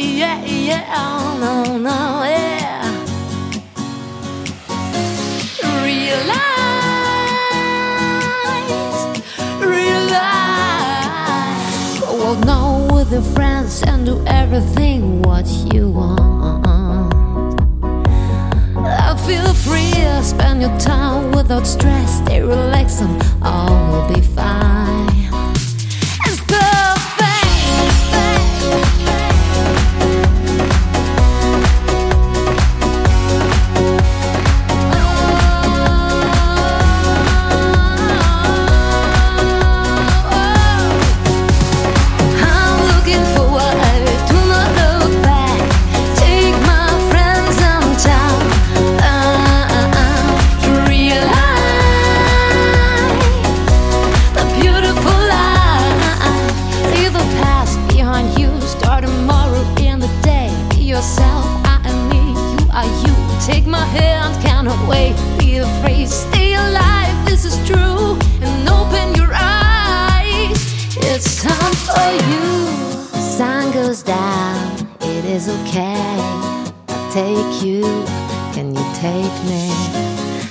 yeah, yeah, oh, no, no, yeah. Realize, realize. Well, know with your friends and do everything what you want. I feel free, spend your time without stress, stay relaxed, Cannot wait. Be afraid. Stay alive. This is true. And open your eyes. It's time for you. Sun goes down. It is okay. I'll take you. Can you take me?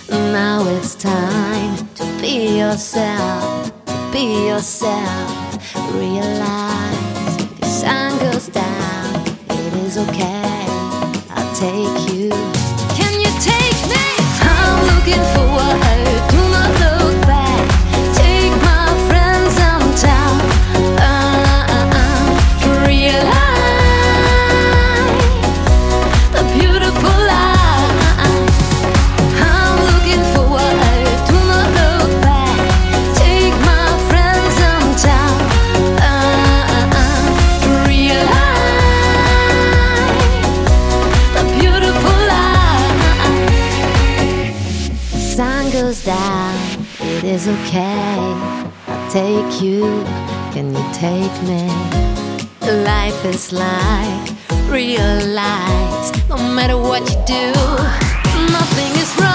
Now it's time to be yourself. Be yourself. Realize the sun goes down. It is okay. I'll take you. Goes down, it is okay. I'll take you, can you take me? Life is like real life, realize no matter what you do, nothing is wrong.